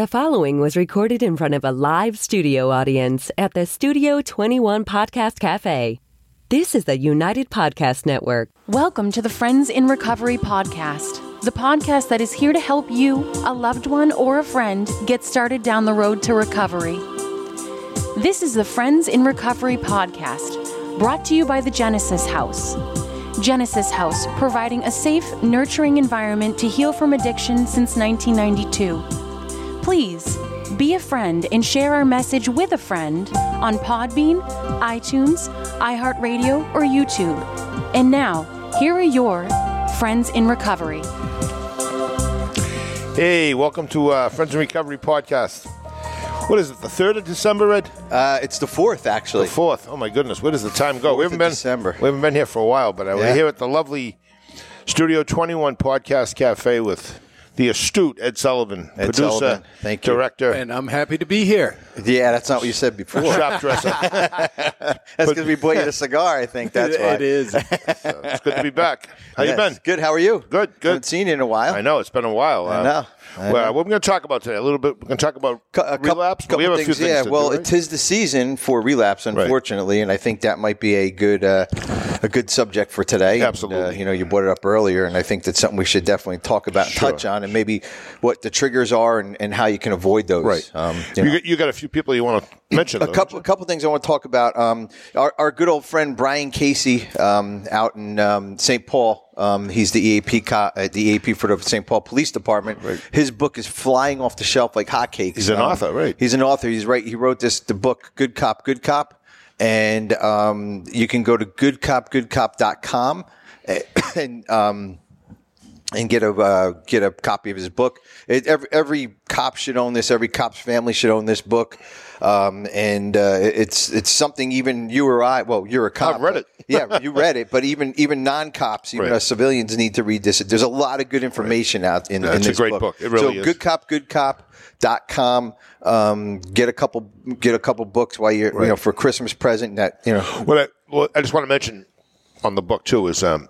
The following was recorded in front of a live studio audience at the Studio 21 Podcast Cafe. This is the United Podcast Network. Welcome to the Friends in Recovery podcast, the podcast that is here to help you, a loved one, or a friend get started down the road to recovery. This is the Friends in Recovery podcast, brought to you by the Genesis House. Genesis House, providing a safe, nurturing environment to heal from addiction since 1992. Please be a friend and share our message with a friend on Podbean, iTunes, iHeartRadio, or YouTube. And now, here are your Friends in Recovery. Hey, welcome to uh, Friends in Recovery podcast. What is it? The third of December, Ed? Uh, it's the fourth, actually. The fourth. Oh my goodness, where does the time go? We haven't been December. We haven't been here for a while, but uh, we're here at the lovely Studio Twenty One Podcast Cafe with the astute Ed Sullivan, Ed producer, Sullivan. Thank you. director, and I'm happy to be here. Yeah, that's not what you said before. shop dresser. that's because we bought you the cigar. I think that's why. It is. So it's good to be back. How you been? Good. How are you? Good, good. Haven't seen you in a while. I know it's been a while. I Uh, know. I well, know. what we're going to talk about today? A little bit. We're going to talk about a couple, relapse. couple we have a things, few things. yeah. to well, do, right? it is the season for relapse, unfortunately, and I think that might be a good uh, a good subject for today. Absolutely. Uh, you know, you brought it up earlier, and I think that's something we should definitely talk about, and Sure. touch on, and maybe what the triggers are and, and how you can avoid those. right. Um, you, you got, you got a few people you want to mention. a though, couple, a couple things I want to talk about. Um, our, our good old friend Brian Casey um, out in um, St. Paul. Um, he's the EAP, co- uh, the EAP for the St. Paul Police Department. Right. His book is flying off the shelf like hotcakes. He's an Um, author, right. He's an author. He's right. He wrote this the book Good Cop, Good Cop, and um, you can go to goodcopgoodcop.com and um, and get a uh, get a copy of his book. It, every every cop should own this. Every cop's family should own this book. Um, and uh, it's it's something even you or I. Well, you're a cop. I've read it. yeah, you read it. But even even non cops, even Right. us civilians, need to read this. There's a lot of good information out in, Yeah, in it's a this great book. It really so is. good cop, good cop.com. Um, get a couple get a couple books while you're you know for Christmas present. That you know What I, what I just want to mention on the book too is um,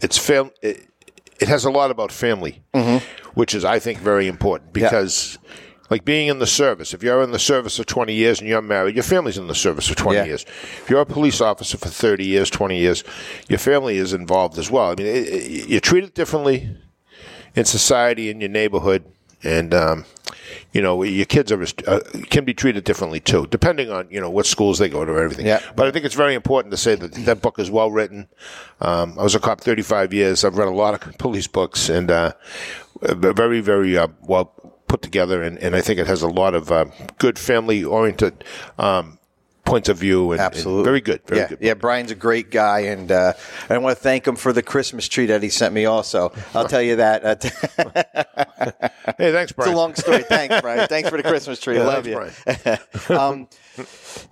it's fam- it, it has a lot about family, which is I think very important because. Like being in the service, if you're in the service for 20 years and you're married, your family's in the service for 20 Yeah. years. If you're a police officer for 30 years, 20 years, your family is involved as well. I mean, it, it, you're treated differently in society, in your neighborhood, and um, you know your kids are uh, can be treated differently too, depending on you know what schools they go to or everything. Yeah. But I think it's very important to say that that book is well written. Um, I was a cop 35 years. I've read a lot of police books, and uh, very very uh, well put together, and, and I think it has a lot of uh, good family oriented. Um, Points of view and, and Absolutely. very good, very yeah, good. Yeah, Brian's a great guy, and uh, I want to thank him for the Christmas tree that he sent me. Also, I'll tell you that. Uh, Hey, thanks, Brian. it's a long story. Thanks, Brian. Thanks for the Christmas tree. I love thanks, you. um,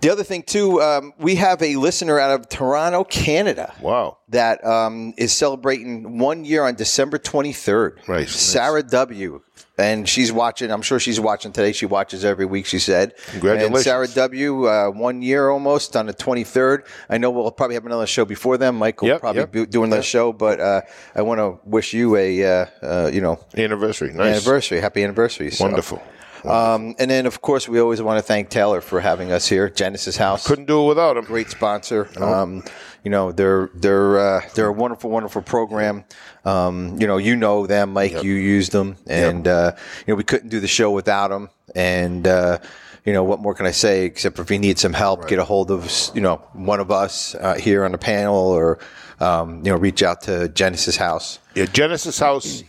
the other thing too, um, we have a listener out of Toronto, Canada. Wow. That um, is celebrating one year on December 23rd. Right. Sarah W. And she's watching. I'm sure she's watching today. She watches every week. She said, Congratulations. And Sarah W. Uh, one year almost on the 23rd. I know we'll probably have another show before then. Mike will Yep, probably yep. be doing the show, but uh, I want to wish you a uh, uh, you know Anniversary. Nice. anniversary, happy anniversary. So. Wonderful. Um, and then, of course, we always want to thank Taylor for having us here. Genesis House, Couldn't do it without him. great sponsor. Um, you know, they're they're uh, they're a wonderful, wonderful program. Um, you know, you know them, Mike. You use them, and uh, you know we couldn't do the show without them. And uh, you know, what more can I say except if you need some help, get a hold of you know one of us uh, here on the panel, or um, you know, reach out to Genesis House. Yeah, Genesis House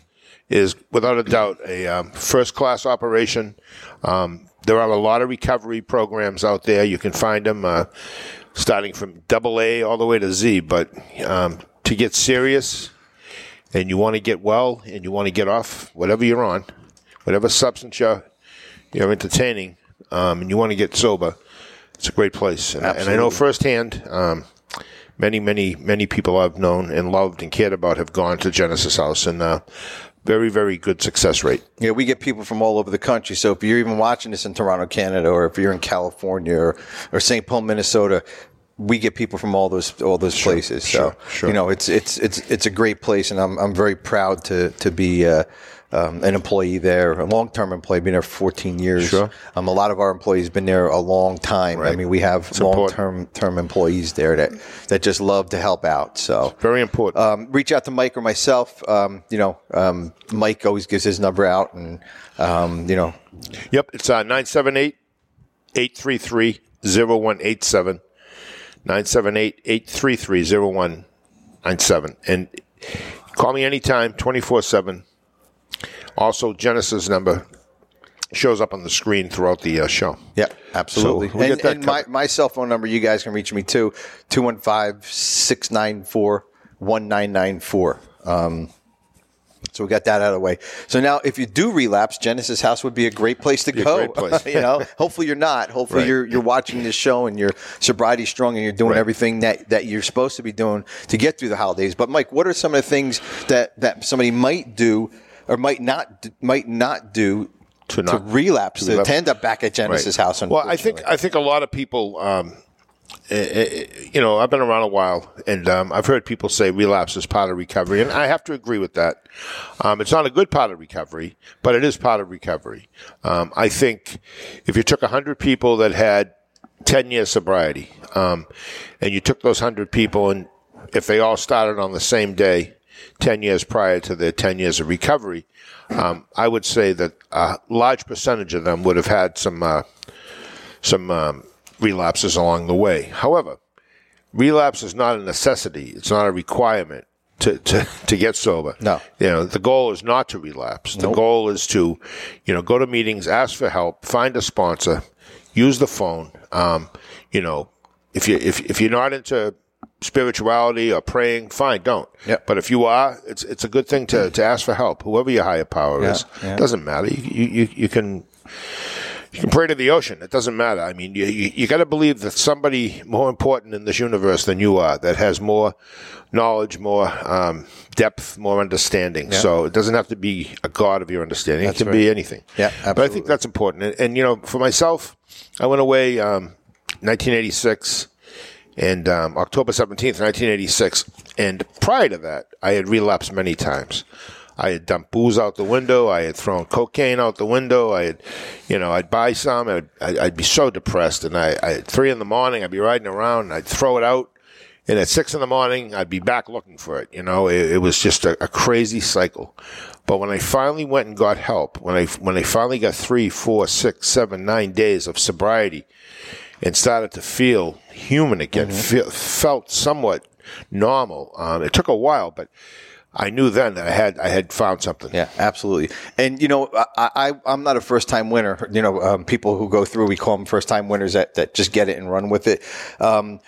is without a doubt a um, first class operation. Um, there are a lot of recovery programs out there. You can find them uh, starting from double A all the way to Z. But um, to get serious and you want to get well and you want to get off whatever you're on, whatever substance you're, you're entertaining, um, and you want to get sober, it's a great place. And, I- and I know firsthand. Um, many, many, many people I've known and loved and cared about have gone to Genesis House, and uh, very, very good success rate. Yeah, we get people from all over the country. So if you're even watching this in Toronto, Canada, or if you're in California or, or St. Paul, Minnesota, we get people from all those all those places. sure, so sure. you know, it's it's it's it's a great place, and I'm I'm very proud to to be uh, um, an employee there, a long term employee, been there 14 years. Sure. Um, a lot of our employees been there a long time. Right. I mean, we have long term term employees there that that just love to help out. So Very important. um, reach out to Mike or myself. Um, you know, um, Mike always gives his number out, and um, you know, Yep, it's uh, 978 833 0187. 978 833 0197. And call me anytime, 24 7. Also, Genesis number shows up on the screen throughout the uh, show. yeah, absolutely. So and get that and my, my cell phone number, you guys can reach me too 215 694 1994. Um, So we got that out of the way. So now, if you do relapse, Genesis House would be a great place to go. place. you know, hopefully you're not. Hopefully Right. you're you're watching this show and your sobriety strong and you're doing Right. everything that, that you're supposed to be doing to get through the holidays. But Mike, what are some of the things that, that somebody might do or might not might not do To to, relapse to, relapse. end up back at Genesis House? Well, I think I think a lot of people, um, eh, eh, you know, I've been around a while, and um, I've heard people say relapse is part of recovery, and I have to agree with that. Um, it's not a good part of recovery, but it is part of recovery. Um, I think if you took hundred people that had ten years sobriety, um, and you took those hundred people, and if they all started on the same day, ten years prior to their ten years of recovery, um, I would say that a large percentage of them would have had some. Uh, some um, relapses along the way. However, relapse is not a necessity. It's not a requirement to, to, to get sober. No. You know, the goal is not to relapse. The goal is to, you know, go to meetings, ask for help, find a sponsor, use the phone. Um, you know, if you if if you're not into spirituality or praying, fine, don't. Yep. But if you are, it's it's a good thing to, to ask for help. Whoever your higher power is, yeah. doesn't matter. You, you you can you can pray to the ocean. It doesn't matter. I mean, you, you, you got to believe that somebody more important in this universe than you are, that has more knowledge, more um, depth, more understanding. So it doesn't have to be a God of your understanding. it can be anything. Yeah, absolutely. But I think that's important. And, and, you know, for myself, I went away um, 1986 and um, October 17th, 1986. And prior to that, I had relapsed many times. I had dumped booze out the window. I had thrown cocaine out the window. I had, you know, I'd buy some. I'd, I'd, be so depressed. And I, I, at three in the morning, I'd be riding around and I'd throw it out. And at six in the morning, I'd be back looking for it. You know, it, it was just a, a crazy cycle. But when I finally went and got help, when I, when I finally got three, four, six, seven, nine days of sobriety, and started to feel human again, feel, felt somewhat normal. Um, it took a while, but I knew then that I had I had found something. Yeah, absolutely. And you know, I, I I'm not a first time winner. You know, um, people who go through, we call them first time winners that that just get it and run with it. Um,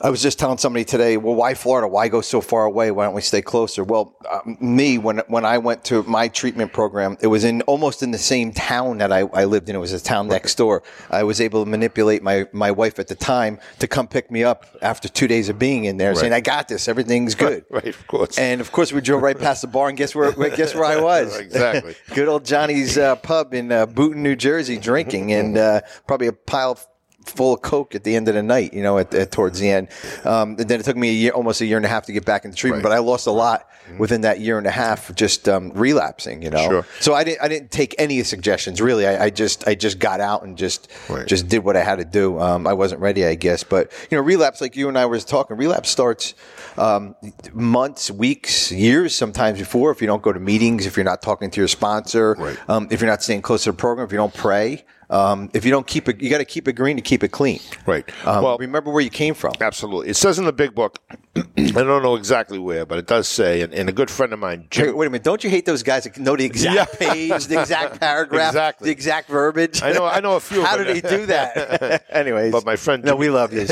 I was just telling somebody today, well, why Florida? Why go so far away? Why don't we stay closer? Well, uh, me, when when I went to my treatment program, it was in almost in the same town that I, I lived in. It was a town next door. I was able to manipulate my, my wife at the time to come pick me up after two days of being in there, saying, I got this. Everything's good. Right, of course. And of course, we drove right past the bar, and guess where? Guess where I was? Exactly. Good old Johnny's uh, pub in uh, Boonton, New Jersey, drinking, and uh, probably a pile full of coke at the end of the night. You know, at, at towards the end. Um, and then it took me a year, almost a year and a half, to get back into treatment. Right. But I lost a lot within that year and a half, just um, relapsing. You know, Sure. so I didn't I didn't take any suggestions really. I, I just I just got out and just Right. just did what I had to do. Um, I wasn't ready, I guess. But you know, relapse like you and I was talking. Relapse starts um, months, weeks, years, sometimes before. If you don't go to meetings, if you're not talking to your sponsor, Right. um, if you're not staying close to the program, if you don't pray, um, if you don't keep it, you got to keep it green to keep it clean. Right. Um, Well- remember where you came from. Absolutely. It says in the big book, I don't know exactly where, but it does say, and, and a good friend of mine, Wait, Jim, wait a minute! Don't you hate those guys that know the exact Yeah. page, the exact paragraph, Exactly. the exact verbiage? I know- I know a few of How did they do that? Anyways, But my friend no, we love you.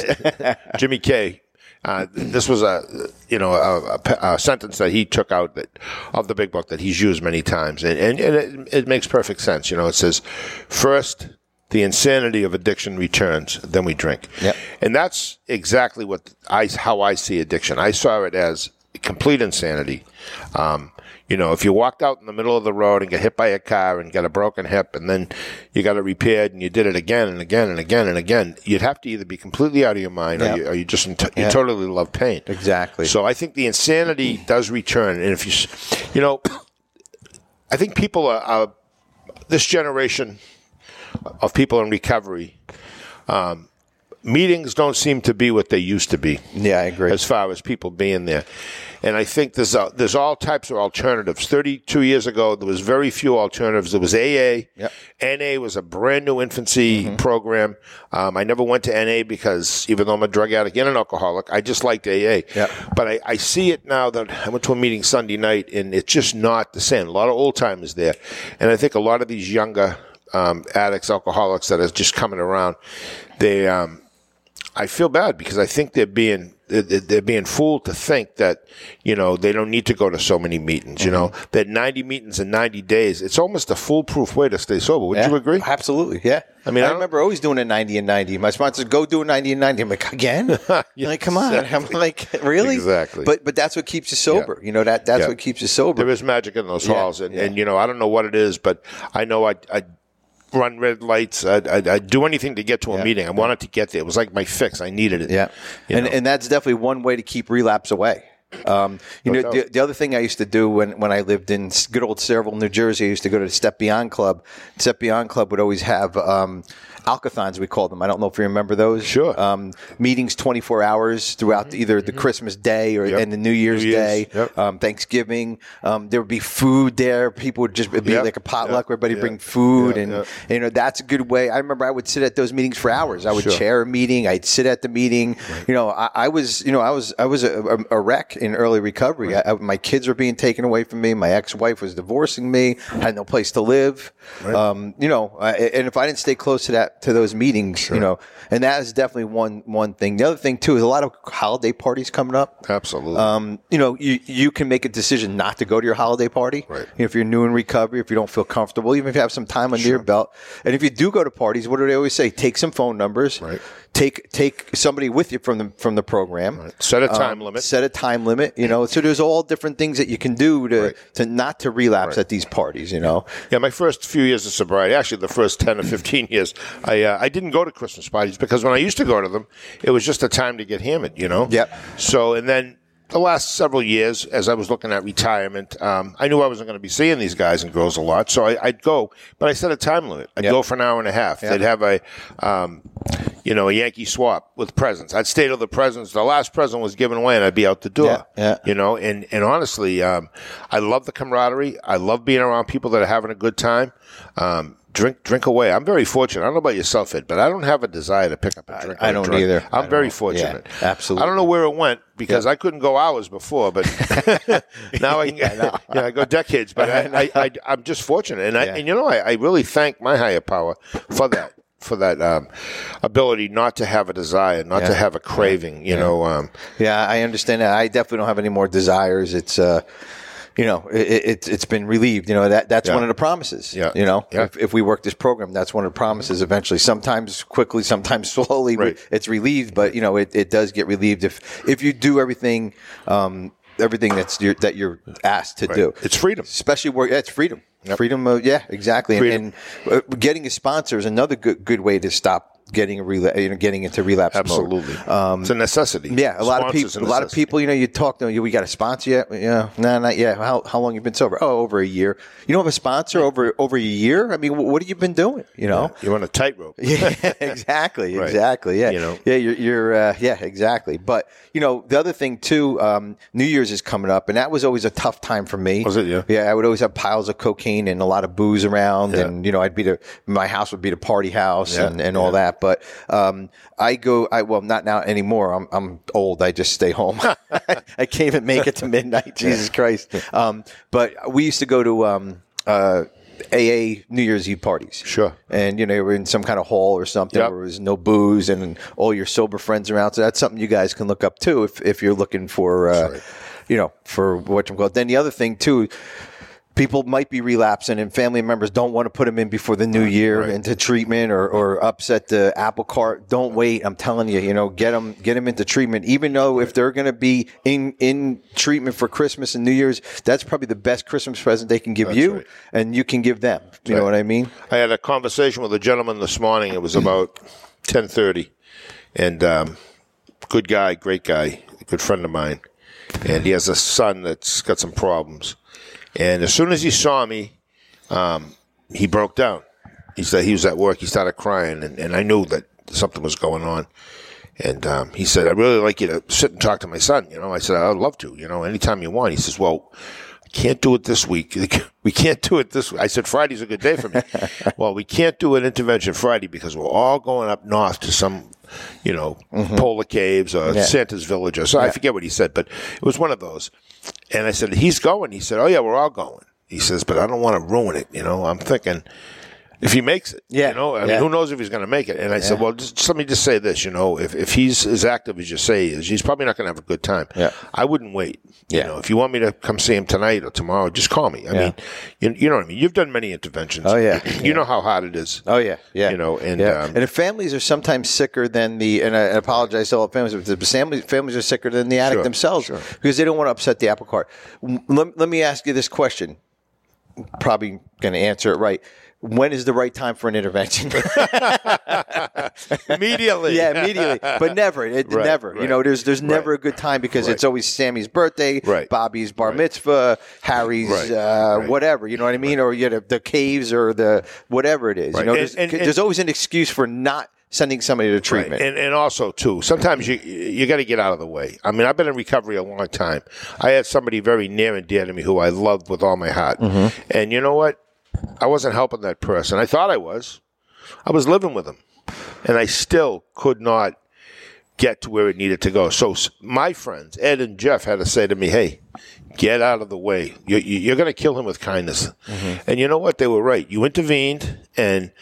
Jimmy K. Uh, this was a you know a, a, a sentence that he took out that, of the big book that he's used many times, and, and, and it, it makes perfect sense. You know, it says, first the insanity of addiction returns, then we drink, Yep. and that's exactly what I how I see addiction. I saw it as complete insanity. Um, you know, if you walked out in the middle of the road and get hit by a car and got a broken hip and then you got it repaired and you did it again and again and again and again, you'd have to either be completely out of your mind Yeah. or, you, or you just Yeah. you totally love pain. Exactly. So I think the insanity does return. And if you, you know, I think people are, are this generation of people in recovery. Um, meetings don't seem to be what they used to be. Yeah, I agree. As far as people being there, and I think there's a, there's all types of alternatives. Thirty two years ago, there was very few alternatives. There was AA. Yep. NA was a brand new infancy Mm-hmm. program. Um, I never went to NA because even though I'm a drug addict and an alcoholic, I just liked AA. Yep. But I, I see it now that I went to a meeting Sunday night, and it's just not the same. A lot of old timers there, and I think a lot of these younger um, addicts, alcoholics that are just coming around, they. Um, I feel bad because I think they're being they're, being fooled to think that you know they don't need to go to so many meetings. You know mm-hmm. that ninety meetings in ninety days. It's almost a foolproof way to stay sober. Would Yeah, you agree? Absolutely. Yeah. I mean, I I, remember always doing a 90 and 90. My sponsors go do a 90 and 90. I'm like, again? You're like, come on. I'm like, really? Exactly. But but that's what keeps you sober. You know, that that's Yeah. what keeps you sober. There is magic in those Yeah, halls, and, yeah. and you know I don't know what it is, but I know I. I Run red lights. I'd, I'd, I'd do anything to get to a Yeah. meeting. I wanted to get there. It was like my fix. I needed it. Yeah, You and know? and that's definitely one way to keep relapse away. Um, you No know, the, the other thing I used to do when, when I lived in good old Sayreville, New Jersey, I used to go to the Step Beyond Club. Step Beyond Club would always have um, alkathons, we called them. I don't know if you remember those. Sure. Um, meetings 24 hours throughout the, either the Christmas day or Yep. and the New Year's, New Year's, Day, yep. um, Thanksgiving. Um, there would be food there. People would just it'd be Yep. like a potluck. Yep. Everybody Yep. bring food, Yep. and Yep. you know that's a good way. I remember I would sit at those meetings for hours. I would Sure. chair a meeting. I'd sit at the meeting. You know, I, I was, you know, I was, I was a, a, a wreck in early recovery. I, I- my kids were being taken away from me. My ex-wife was divorcing me. I had no place to live. Um, you know, I, and if I didn't stay close to that, to those meetings, you know, and that is definitely one, one thing. The other thing too is a lot of holiday parties coming up. Absolutely. Um, you know, you, you can make a decision not to go to your holiday party. Right. If you're new in recovery, if you don't feel comfortable, even if you have some time under your belt. And if you do go to parties, what do they always say? Take some phone numbers. Right. Take take somebody with you from the from the program. Set a time Um, limit. Set a time limit. You know, so there's all different things that you can do to Right. to not to relapse at these parties. You know. Yeah, my first few years of sobriety, actually the first ten or fifteen years, I uh, I didn't go to Christmas parties because when I used to go to them, it was just a time to get hammered, you know. Yep. So and then the last several years, as I was looking at retirement, um, I knew I wasn't going to be seeing these guys and girls a lot, so I, I'd go, but I set a time limit. I'd Yep. go for an hour and a half. They'd have a, um, you know, a Yankee swap with presents. I'd stay till the presents. The last present was given away, and I'd be out the door. Yeah, yeah. You know, and and honestly, um, I love the camaraderie. I love being around people that are having a good time. Um, drink drink away. I'm very fortunate. I don't know about yourself, Ed, but I don't have a desire to pick up a drink. I don't drug. either. I'm very fortunate. Yeah, absolutely. I don't know where it went because I couldn't go hours before, but now I can. yeah, I go decades. But I, I, I, I'm just fortunate, and I and you know I, I really thank my higher power for that. For that um, ability not to have a desire, not to have a craving, you know. Um, Yeah, I understand that. I definitely don't have any more desires. It's uh you know, it, it, it's- it's been relieved. You know that that's Yeah. one of the promises. Yeah. You know, Yeah. if, if we work this program, that's one of the promises. Eventually, sometimes quickly, sometimes slowly, Right. it's relieved. But you know, it, it does get relieved if if you do everything, um, everything that's your, that you're asked to do. It's freedom. especially where yeah, it's freedom. Freedom of yeah, exactly. And, Freedom. and uh, getting a sponsor is another good good way to stop getting a rela- you know, getting into relapse mode. Absolutely, it's a necessity. Um, Yeah, a lot of people. a A lot of people. You know, you talk to them. We got a sponsor yet? Yeah, no, not yet. How how long you been sober? Oh, over a year. You don't have a sponsor over over a year. I mean, what have you been doing? You know. You're on a tightrope. Yeah, exactly, Right. exactly. Yeah, You know. yeah, you're, you're uh, yeah, exactly. But you know, the other thing too, um, New Year's is coming up, and that was always a tough time for me. Was it? Yeah. yeah. I would always have piles of cocaine and a lot of booze around, Yeah. and you know, I'd be the my house would be the party house Yeah, and, and all that. But um, I go, I well, not now anymore. I'm I'm old. I just stay home. I can't even make it to midnight. Jesus Christ. Um, but we used to go to um, uh, AA New Year's Eve parties. Sure. And you know, we're in some kind of hall or something Yep. where there's no booze and all your sober friends around. So that's something you guys can look up too if if you're looking for uh, right. you know, for what you call. Then the other thing too, people might be relapsing and family members don't want to put them in before the new year right. into treatment or, or upset the apple cart. Don't wait. I'm telling you, you know, get them, get them into treatment, even though if they're going to be in, in treatment for Christmas and New Year's, that's probably the best Christmas present they can give you right. and you can give them. You know what I mean? I had a conversation with a gentleman this morning. It was about ten thirty, and um, good guy, great guy, good friend of mine, and he has a son that's got some problems. And as soon as he saw me, um, he broke down. He said he was at work. He started crying, and, and I knew that something was going on. And um, he said, "I'd really like you to sit and talk to my son." You know, I said, "I'd love to." You know, anytime you want. He says, "Well." I Can't do it this week. We can't do it this week. I said Friday's a good day for me. well, we can't do an intervention Friday because we're all going up north to some, you know, polar caves or Mm-hmm. Yeah. Santa's village or so. I forget what he said, but it was one of those. And I said, he's going. He said, oh yeah, we're all going. He says, but I don't want to ruin it. You know, I'm thinking if he makes it, Yeah, you know, I mean, yeah. who knows if he's going to make it? And I said, well, just, just let me just say this, you know, if, if he's as active as you say he is, he's probably not going to have a good time. Yeah. I wouldn't wait. Yeah. You know, if you want me to come see him tonight or tomorrow, just call me. I Yeah. mean, you, you know what I mean? You've done many interventions. Oh, yeah. You know how hard it is. Oh yeah, yeah. You know, and, yeah. um, and if families are sometimes sicker than the, and I apologize to all families, but the families, families are sicker than the addict Sure, themselves sure. because they don't want to upset the apple cart. Let, let me ask you this question. Probably going to answer it right. When is the right time for an intervention? Immediately. yeah, immediately, but never, it, Right, never. You know, there's there's never Right. a good time because Right. it's always Sammy's birthday, Right. Bobby's bar mitzvah, Harry's Right, uh, right. whatever. You know what I mean? Or you know, the caves or the whatever it is. Right. You know, there's, and- and- there's always an excuse for not sending somebody to treatment. And and also too, sometimes you you got to get out of the way. I mean, I've been in recovery a long time. I had somebody very near and dear to me who I loved with all my heart, Mm-hmm. and you know what? I wasn't helping that person. I thought I was. I was living with him, and I still could not get to where it needed to go. So my friends Ed and Jeff had to say to me, "Hey." Get out of the way. You, you, you're going to kill him with kindness. Mm-hmm. And you know what? They were right. You intervened, and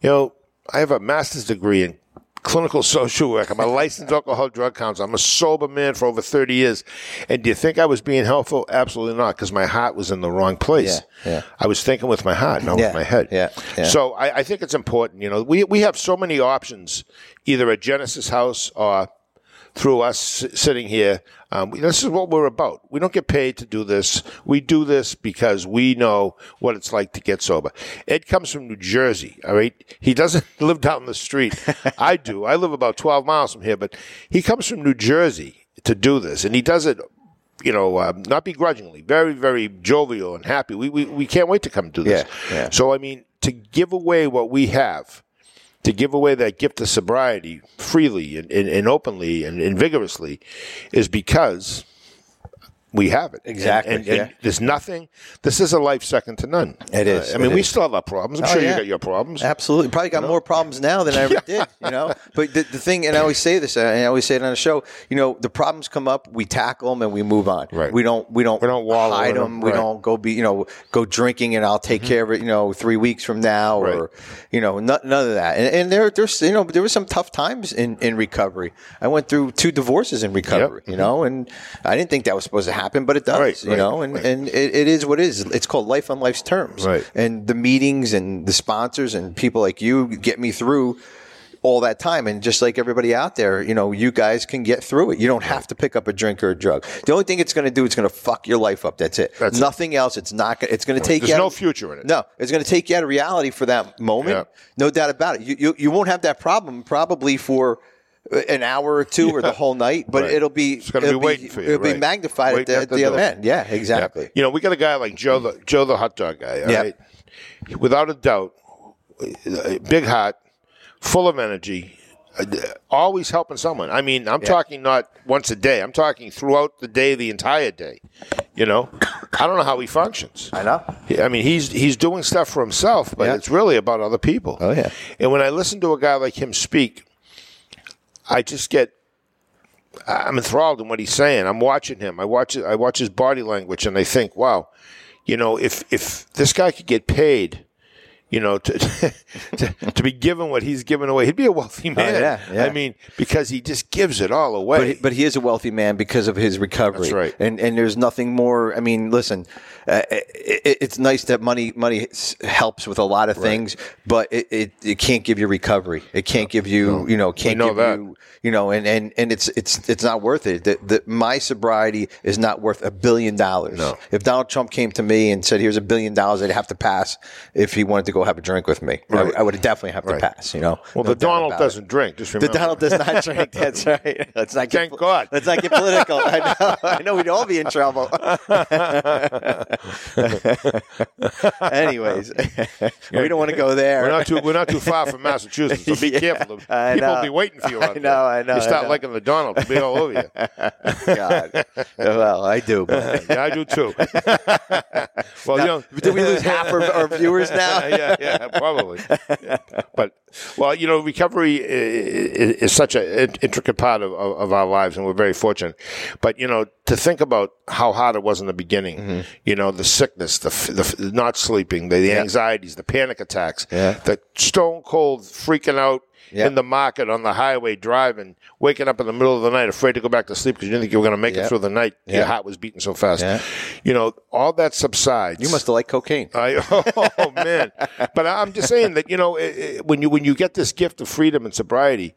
you know, I have a master's degree in clinical social work. I'm a licensed alcohol drug counselor. I'm a sober man for over 30 years. And do you think I was being helpful? Absolutely not, because my heart was in the wrong place. Yeah, yeah. I was thinking with my heart, not Yeah, with my head. yeah, yeah. So I, I think it's important. You know, we, we have so many options, either at Genesis House or through us sitting here. Um, this is what we're about. We don't get paid to do this. We do this because we know what it's like to get sober. Ed comes from New Jersey. All right. He doesn't live down the street. I do. I live about 12 miles from here, but he comes from New Jersey to do this and he does it you know, um, not begrudgingly, very, very jovial and happy. We, we, we can't wait to come do this. Yeah, yeah. So, I mean, to give away what we have, to give away that gift of sobriety freely and, and, and openly and, and vigorously is because we have it. Exactly, And, and yeah. there's nothing, this is a life second to none. It is, Uh, I mean, we is. still have our problems. I'm Oh, sure yeah. you got your problems. Absolutely. Probably got more problems now than I ever did, you know? But the, the thing, and I always say this, and I always say it on the show, you know, the problems come up, we tackle them and we move on. Right. We don't, we don't, We don't wallow hide them. We right. Mm-hmm. don't go be, you know, go drinking and I'll take care of it, you know, three weeks from now or, Right. you know, none, none of that. And, and there, there's, you know, there were some tough times in, in recovery. I went through two divorces in recovery, you know, and I didn't think that was supposed to happen, but it does, Right, you right, know, and, right. and it, it is what it is. It's called life on life's terms. Right. And the meetings and the sponsors and people like you get me through all that time. And just like everybody out there, you know, you guys can get through it. You don't have to pick up a drink or a drug. The only thing it's going to do, it's going to fuck your life up. That's it. That's it. Nothing else. It's not. gonna- It's going to take There's you. out no of- future in it. No, it's going to take you out of reality for that moment. Yeah. No doubt about it. You, you you won't have that problem probably for an hour or two or the whole night, but Right. it'll be It's gonna be it'll waiting for you, It'll be magnified Waiting at at the, the the other end. Yeah, exactly. You know, we got a guy like Joe, the Joe the hot dog guy. all Yeah. right? Without a doubt, big hot, full of energy, uh, always helping someone. I mean, I'm talking not once a day. I'm talking throughout the day, the entire day. You know, I don't know how he functions. I know. I mean, he's he's doing stuff for himself, but Yeah. it's really about other people. Oh, yeah. And when I listen to a guy like him speak, I just get I'm enthralled in what he's saying. I'm watching him. I watch I watch his body language, and I think, wow, you know, if if this guy could get paid, you know, to to, to be given what he's given away, he'd be a wealthy man. Oh, yeah, yeah. I mean, because he just gives it all away. But he, but he is a wealthy man because of his recovery. That's right. And and there's nothing more. I mean, listen, uh, it, it, it's nice that money money helps with a lot of things, but it, it, it can't give you recovery. It can't give you you know can't give that. you you know and, and, and it's it's it's not worth it. That that my sobriety is not worth a billion dollars. No. If Donald Trump came to me and said, "Here's a billion dollars," I'd have to pass if he wanted to go go have a drink with me. I, Right. I would definitely have to Right. pass. You know. Well, No the Donald doesn't drink. Just The remember. Donald does not drink. That's right. Let's not get Thank God. Let's not get political. I know. I know we'd all be in trouble. Anyways, we don't want to go there. We're not too we're not too far from Massachusetts, so be Yeah, careful. I People will be waiting for you out I know, there. I know, You I start liking the Donald, they'll be all over you. God. Well, I do. But Yeah, I do too. well, you know, did we lose half our, our viewers now? yeah, yeah, probably. But well, you know, recovery i- i- is such an intricate part of, of, of our lives, and we're very fortunate. But you know, to think about how hard it was in the beginning, Mm-hmm. you know, the sickness, the, the not sleeping, the, the anxieties, the panic attacks, Yeah. the stone cold freaking out. Yeah. In the market, on the highway, driving, waking up in the middle of the night, afraid to go back to sleep because you didn't think you were going to make Yeah. it through the night. Your heart was beating so fast. You know, all that subsides. You must have liked cocaine. I, oh man! But I'm just saying that you know it, it, when you when you get this gift of freedom and sobriety,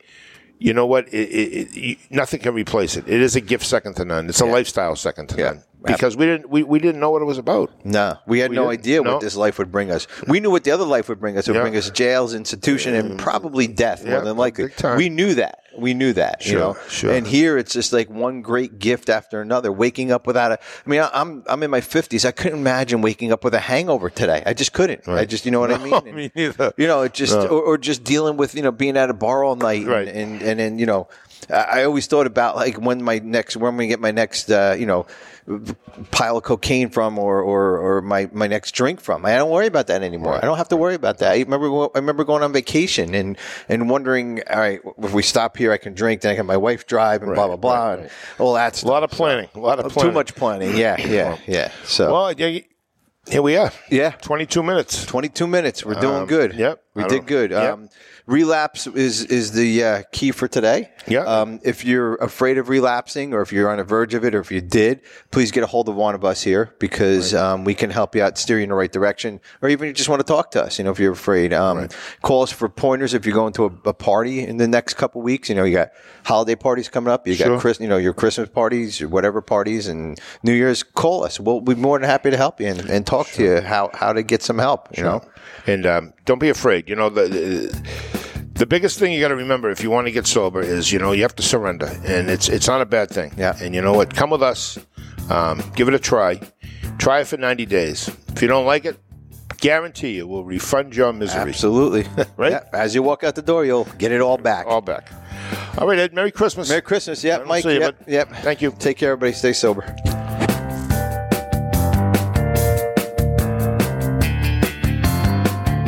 you know what? It, it, it, nothing can replace it. It is a gift second to none. It's a lifestyle second to Yeah. none because we didn't we, we didn't know what it was about. No, we had We no idea No. what this life would bring us. We knew what the other life would bring us. It would Yeah. bring us jails, institution, and mm. probably death more than likely. We knew that. We knew that. you Sure, know. sure. And here it's just like one great gift after another. Waking up without a. I mean, I- I'm I'm in my fifties. I couldn't imagine waking up with a hangover today. I just couldn't. I just you know what I mean. And, me neither. You know, it just No. or, or just dealing with you know being at a bar all night, Right. and, and and then you know, I I always thought about like when my next when am we get my next uh, you know pile of cocaine from or or, or my, my next drink from. I don't worry about that anymore. I don't have to worry about that. I remember I remember going on vacation and and wondering, all right, if we stop here, I can drink. Then I can my wife drive and blah blah blah right, and all that A lot of planning. A lot of planning. Too much planning. Yeah, yeah, yeah. So Well, yeah, here we are. Yeah. 22 minutes. 22 minutes. We're doing Um, good. yep. We did good. yep. Um, relapse is is the uh, key for today. Yeah. Um, if you're afraid of relapsing, or if you're on the verge of it, or if you did, please get a hold of one of us here because um, we can help you out, steer you in the right direction, or even you just want to talk to us. You know, if you're afraid, um, call us for pointers. If you're going to a, a party in the next couple weeks, you know, you got holiday parties coming up. You Sure. got Chris, you know, your Christmas parties, or whatever parties, and New Year's. Call us. We'll be more than happy to help you and, and talk to you how how to get some help. You know. And um, don't be afraid. You know, the, the, the biggest thing you got to remember if you want to get sober is, you know, you have to surrender. And it's it's not a bad thing. Yeah. And you know what? Come with us. Um, give it a try. Try it for 90 days. If you don't like it, guarantee you we'll refund your misery. Absolutely. Right? Yeah, As you walk out the door, you'll get it all back. All back. All right, Ed. Merry Christmas. Merry Christmas. Yep, Mike. you, Yep, yep. thank you. Take care, everybody. Stay sober.